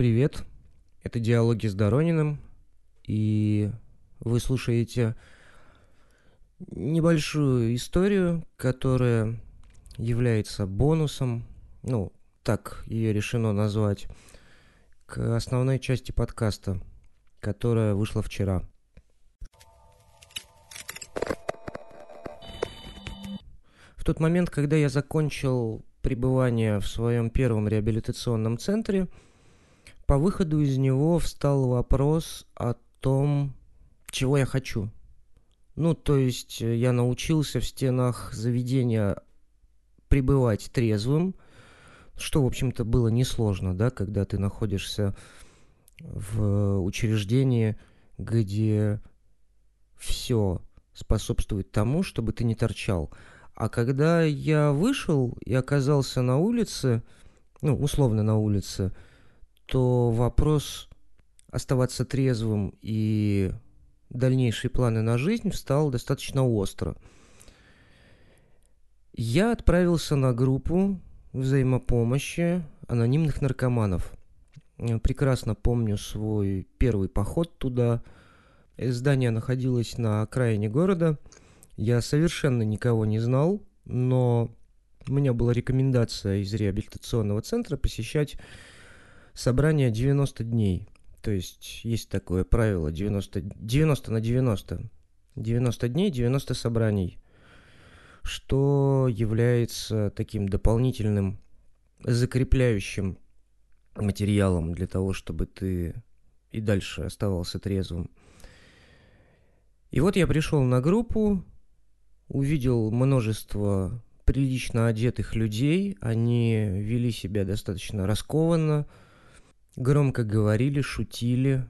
Привет, это «Диалоги с Дорониным», и вы слушаете небольшую историю, которая является бонусом, ну, так ее решено назвать, к основной части подкаста, которая вышла вчера. В тот момент, когда я закончил пребывание в своем первом реабилитационном центре – по выходу из него встал вопрос о том, чего я хочу. Ну, то есть э, я научился в стенах заведения пребывать трезвым, что, в общем-то, было несложно, да, когда ты находишься в учреждении, где все способствует тому, чтобы ты не торчал. А когда я вышел и оказался на улице, ну, условно на улице, то вопрос оставаться трезвым и дальнейшие планы на жизнь встал достаточно остро. Я отправился на группу взаимопомощи анонимных наркоманов. Прекрасно помню свой первый поход туда. Здание находилось на окраине города. Я совершенно никого не знал, но у меня была рекомендация из реабилитационного центра посещать собрание 90 дней. То есть есть такое правило 90, 90 на 90. 90 дней, 90 собраний. Что является таким дополнительным закрепляющим материалом для того, чтобы ты и дальше оставался трезвым. И вот я пришел на группу, увидел множество прилично одетых людей, они вели себя достаточно раскованно, Громко говорили, шутили,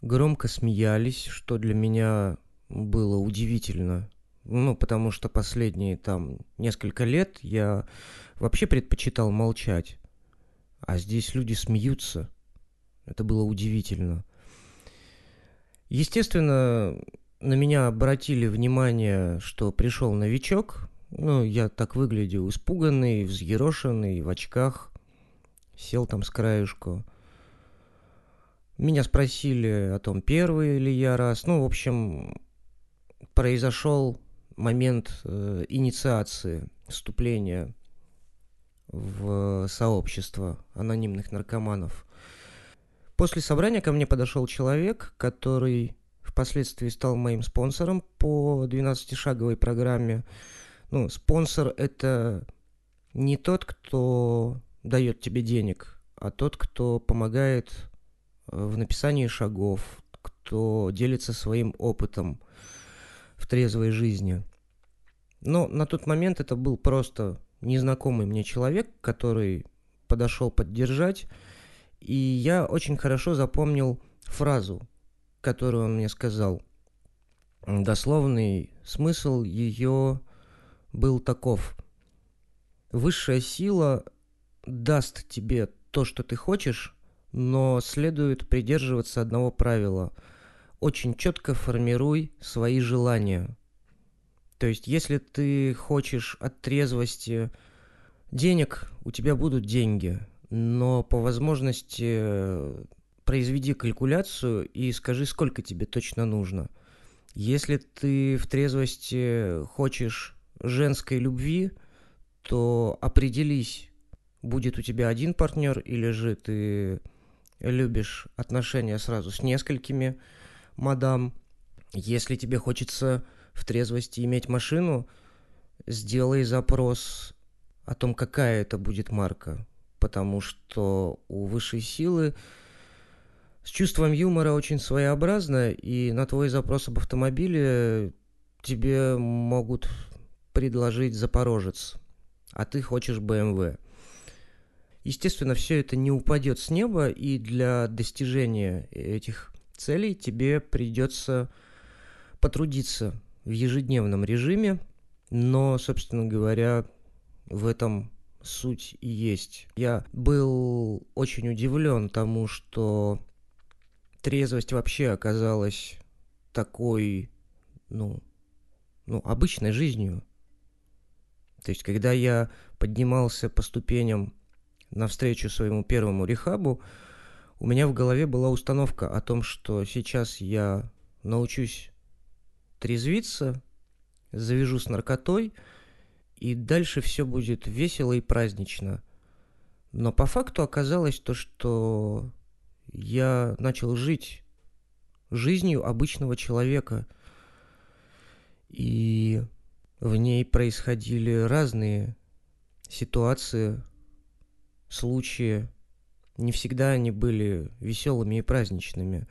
громко смеялись, что для меня было удивительно. Ну, потому что последние там несколько лет я вообще предпочитал молчать. А здесь люди смеются. Это было удивительно. Естественно, на меня обратили внимание, что пришел новичок. Ну, я так выглядел испуганный, взъерошенный, в очках. Сел там с краешку. Меня спросили о том, первый ли я раз. Ну, в общем, произошел момент э, инициации вступления в сообщество анонимных наркоманов. После собрания ко мне подошел человек, который впоследствии стал моим спонсором по 12-шаговой программе. Ну, спонсор – это не тот, кто дает тебе денег, а тот, кто помогает в написании шагов, кто делится своим опытом в трезвой жизни. Но на тот момент это был просто незнакомый мне человек, который подошел поддержать, и я очень хорошо запомнил фразу, которую он мне сказал. Дословный смысл ее был таков. Высшая сила даст тебе то, что ты хочешь, но следует придерживаться одного правила. Очень четко формируй свои желания. То есть, если ты хочешь от трезвости денег, у тебя будут деньги, но по возможности произведи калькуляцию и скажи, сколько тебе точно нужно. Если ты в трезвости хочешь женской любви, то определись, будет у тебя один партнер или же ты любишь отношения сразу с несколькими мадам. Если тебе хочется в трезвости иметь машину, сделай запрос о том, какая это будет марка. Потому что у высшей силы с чувством юмора очень своеобразно, и на твой запрос об автомобиле тебе могут предложить Запорожец, а ты хочешь BMW. Естественно, все это не упадет с неба, и для достижения этих целей тебе придется потрудиться в ежедневном режиме, но, собственно говоря, в этом суть и есть. Я был очень удивлен тому, что трезвость вообще оказалась такой, ну, ну, обычной жизнью. То есть, когда я поднимался по ступеням навстречу своему первому рехабу, у меня в голове была установка о том, что сейчас я научусь трезвиться, завяжу с наркотой, и дальше все будет весело и празднично. Но по факту оказалось то, что я начал жить жизнью обычного человека. И в ней происходили разные ситуации, случаи. Не всегда они были веселыми и праздничными.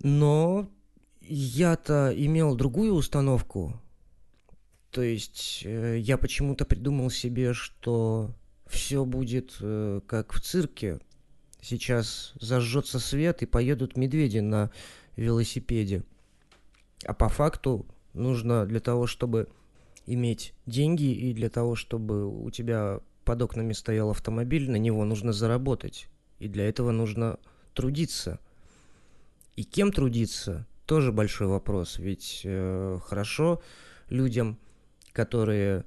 Но я-то имел другую установку. То есть э, я почему-то придумал себе, что все будет э, как в цирке. Сейчас зажжется свет и поедут медведи на велосипеде. А по факту нужно для того, чтобы иметь деньги и для того, чтобы у тебя под окнами стоял автомобиль, на него нужно заработать. И для этого нужно трудиться. И кем трудиться, тоже большой вопрос. Ведь э, хорошо людям, которые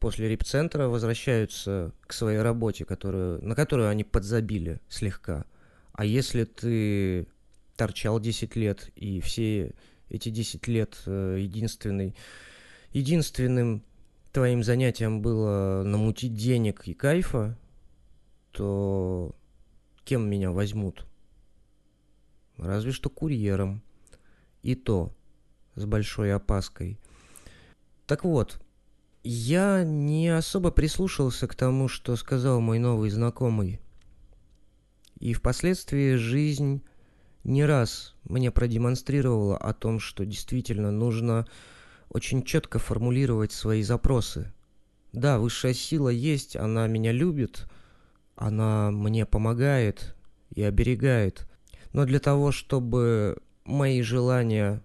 после репцентра возвращаются к своей работе, которую, на которую они подзабили слегка. А если ты торчал 10 лет, и все эти 10 лет э, единственный, единственным твоим занятием было намутить денег и кайфа, то кем меня возьмут? Разве что курьером. И то с большой опаской. Так вот, я не особо прислушался к тому, что сказал мой новый знакомый. И впоследствии жизнь не раз мне продемонстрировала о том, что действительно нужно очень четко формулировать свои запросы. Да, высшая сила есть, она меня любит, она мне помогает и оберегает. Но для того, чтобы мои желания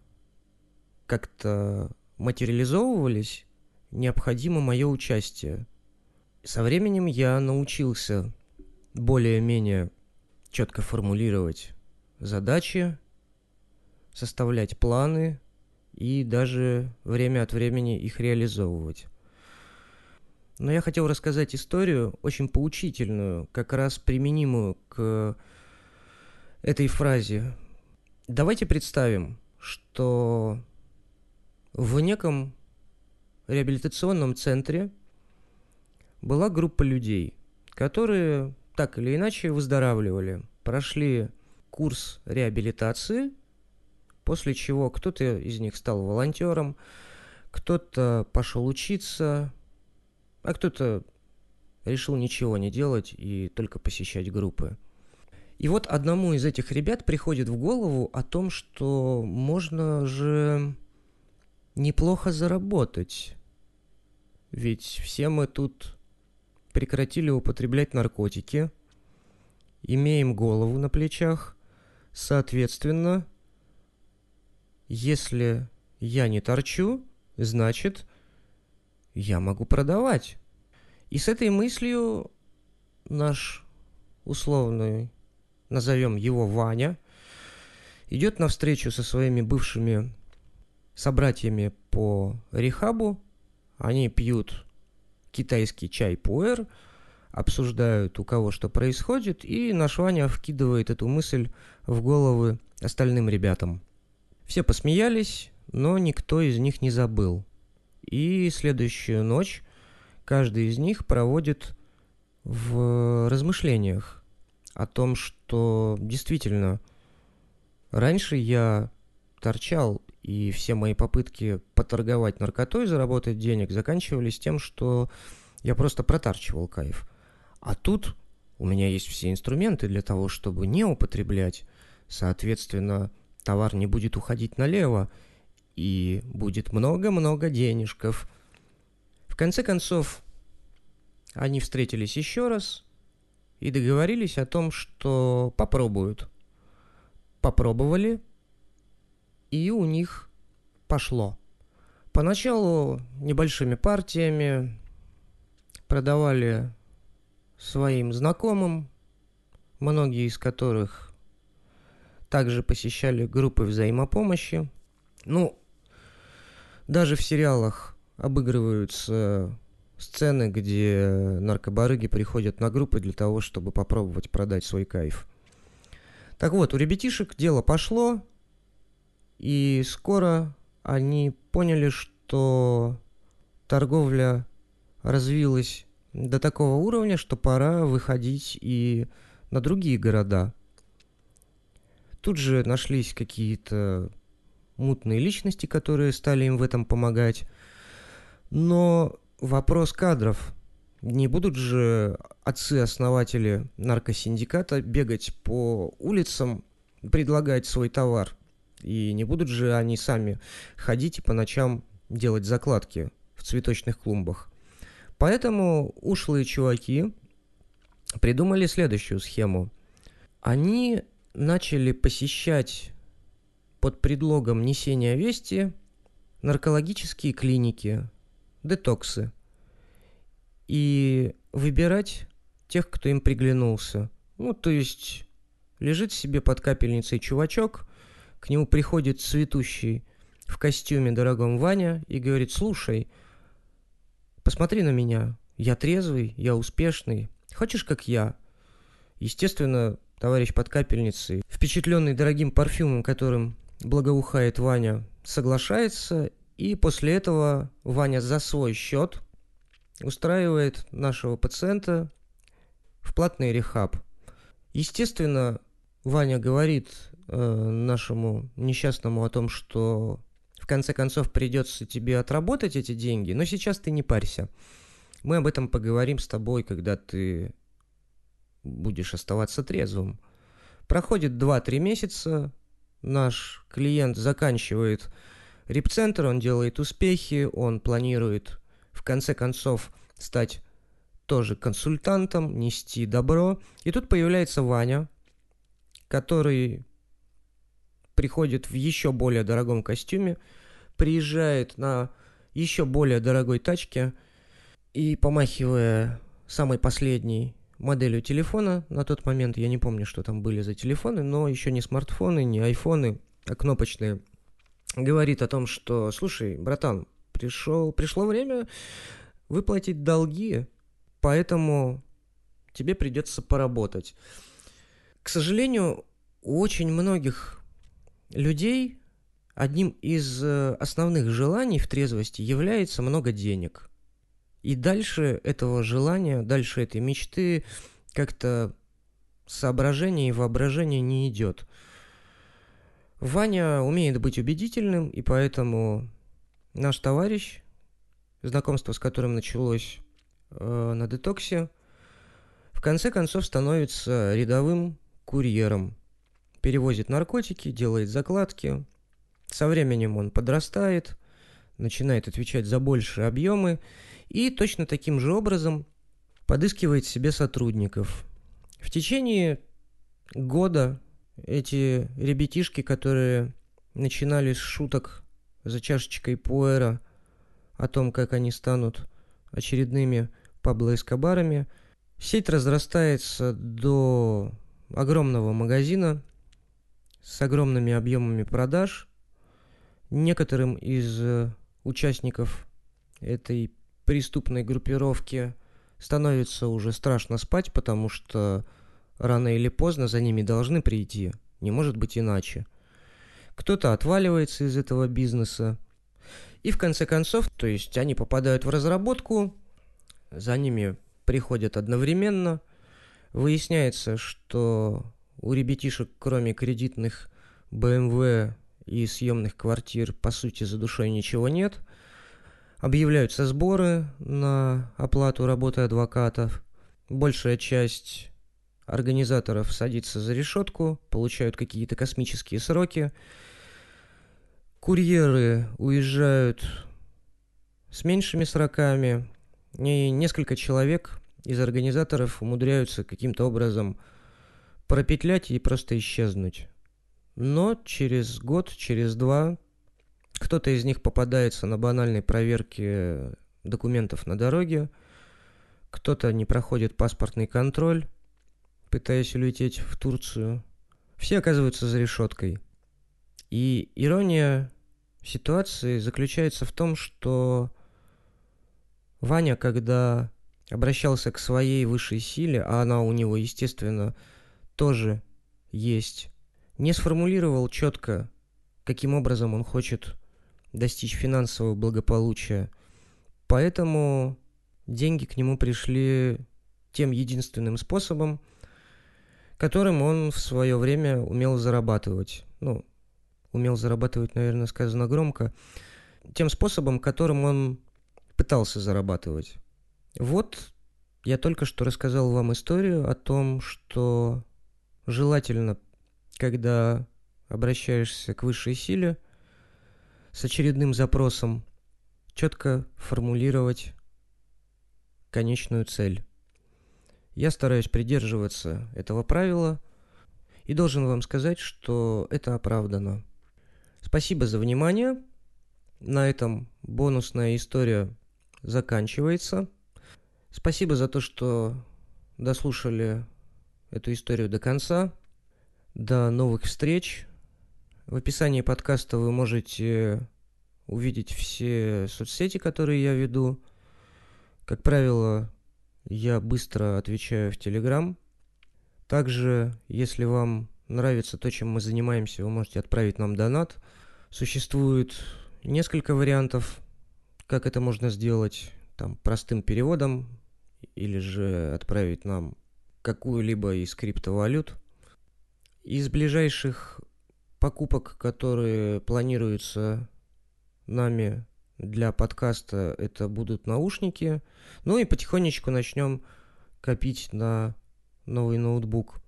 как-то материализовывались, необходимо мое участие. Со временем я научился более-менее четко формулировать задачи, составлять планы и даже время от времени их реализовывать. Но я хотел рассказать историю, очень поучительную, как раз применимую к этой фразе. Давайте представим, что в неком реабилитационном центре была группа людей, которые так или иначе выздоравливали, прошли курс реабилитации, после чего кто-то из них стал волонтером, кто-то пошел учиться, а кто-то решил ничего не делать и только посещать группы. И вот одному из этих ребят приходит в голову о том, что можно же неплохо заработать. Ведь все мы тут прекратили употреблять наркотики, имеем голову на плечах, соответственно, если я не торчу, значит, я могу продавать. И с этой мыслью наш условный, назовем его Ваня, идет навстречу со своими бывшими собратьями по рехабу. Они пьют китайский чай пуэр, обсуждают, у кого что происходит, и наш Ваня вкидывает эту мысль в головы остальным ребятам. Все посмеялись, но никто из них не забыл. И следующую ночь каждый из них проводит в размышлениях о том, что действительно раньше я торчал и все мои попытки поторговать наркотой, заработать денег, заканчивались тем, что я просто протарчивал кайф. А тут у меня есть все инструменты для того, чтобы не употреблять. Соответственно, товар не будет уходить налево, и будет много-много денежков. В конце концов, они встретились еще раз и договорились о том, что попробуют. Попробовали – и у них пошло. Поначалу небольшими партиями продавали своим знакомым, многие из которых также посещали группы взаимопомощи. Ну, даже в сериалах обыгрываются сцены, где наркобарыги приходят на группы для того, чтобы попробовать продать свой кайф. Так вот, у ребятишек дело пошло, и скоро они поняли, что торговля развилась до такого уровня, что пора выходить и на другие города. Тут же нашлись какие-то мутные личности, которые стали им в этом помогать. Но вопрос кадров. Не будут же отцы-основатели наркосиндиката бегать по улицам, предлагать свой товар. И не будут же они сами ходить и по ночам делать закладки в цветочных клумбах. Поэтому ушлые чуваки придумали следующую схему. Они начали посещать под предлогом несения вести наркологические клиники, детоксы и выбирать тех, кто им приглянулся. Ну, то есть лежит себе под капельницей чувачок, к нему приходит цветущий в костюме дорогом Ваня и говорит, слушай, посмотри на меня, я трезвый, я успешный, хочешь как я? Естественно, товарищ под капельницей, впечатленный дорогим парфюмом, которым благоухает Ваня, соглашается, и после этого Ваня за свой счет устраивает нашего пациента в платный рехаб. Естественно, Ваня говорит э, нашему несчастному о том, что в конце концов придется тебе отработать эти деньги, но сейчас ты не парься. Мы об этом поговорим с тобой, когда ты будешь оставаться трезвым. Проходит 2-3 месяца, наш клиент заканчивает репцентр, он делает успехи, он планирует в конце концов стать тоже консультантом, нести добро. И тут появляется Ваня, который приходит в еще более дорогом костюме, приезжает на еще более дорогой тачке и, помахивая самой последней моделью телефона, на тот момент я не помню, что там были за телефоны, но еще не смартфоны, не айфоны, а кнопочные, говорит о том, что, слушай, братан, пришел, пришло время выплатить долги, поэтому тебе придется поработать. К сожалению, у очень многих людей одним из э, основных желаний в трезвости является много денег. И дальше этого желания, дальше этой мечты как-то соображение и воображение не идет. Ваня умеет быть убедительным, и поэтому наш товарищ, знакомство с которым началось э, на детоксе, в конце концов становится рядовым курьером. Перевозит наркотики, делает закладки. Со временем он подрастает, начинает отвечать за большие объемы и точно таким же образом подыскивает себе сотрудников. В течение года эти ребятишки, которые начинали с шуток за чашечкой пуэра о том, как они станут очередными Пабло Эскобарами, сеть разрастается до огромного магазина с огромными объемами продаж. Некоторым из участников этой преступной группировки становится уже страшно спать, потому что рано или поздно за ними должны прийти. Не может быть иначе. Кто-то отваливается из этого бизнеса. И в конце концов, то есть они попадают в разработку, за ними приходят одновременно. Выясняется, что у ребятишек, кроме кредитных BMW и съемных квартир, по сути, за душой ничего нет – Объявляются сборы на оплату работы адвокатов. Большая часть организаторов садится за решетку, получают какие-то космические сроки. Курьеры уезжают с меньшими сроками. И несколько человек из организаторов умудряются каким-то образом пропетлять и просто исчезнуть. Но через год, через два кто-то из них попадается на банальной проверке документов на дороге, кто-то не проходит паспортный контроль, пытаясь улететь в Турцию. Все оказываются за решеткой. И ирония ситуации заключается в том, что Ваня, когда обращался к своей высшей силе, а она у него, естественно, тоже есть, не сформулировал четко, каким образом он хочет достичь финансового благополучия. Поэтому деньги к нему пришли тем единственным способом, которым он в свое время умел зарабатывать. Ну, умел зарабатывать, наверное, сказано громко, тем способом, которым он пытался зарабатывать. Вот я только что рассказал вам историю о том, что желательно, когда обращаешься к высшей силе с очередным запросом, четко формулировать конечную цель. Я стараюсь придерживаться этого правила и должен вам сказать, что это оправдано. Спасибо за внимание. На этом бонусная история заканчивается. Спасибо за то, что дослушали эту историю до конца. До новых встреч. В описании подкаста вы можете увидеть все соцсети, которые я веду. Как правило, я быстро отвечаю в Телеграм. Также, если вам нравится то, чем мы занимаемся, вы можете отправить нам донат. Существует несколько вариантов, как это можно сделать. Там простым переводом или же отправить нам какую-либо из криптовалют. Из ближайших покупок, которые планируются нами для подкаста, это будут наушники. Ну и потихонечку начнем копить на новый ноутбук.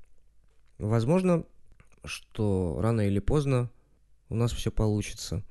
Возможно, что рано или поздно у нас все получится.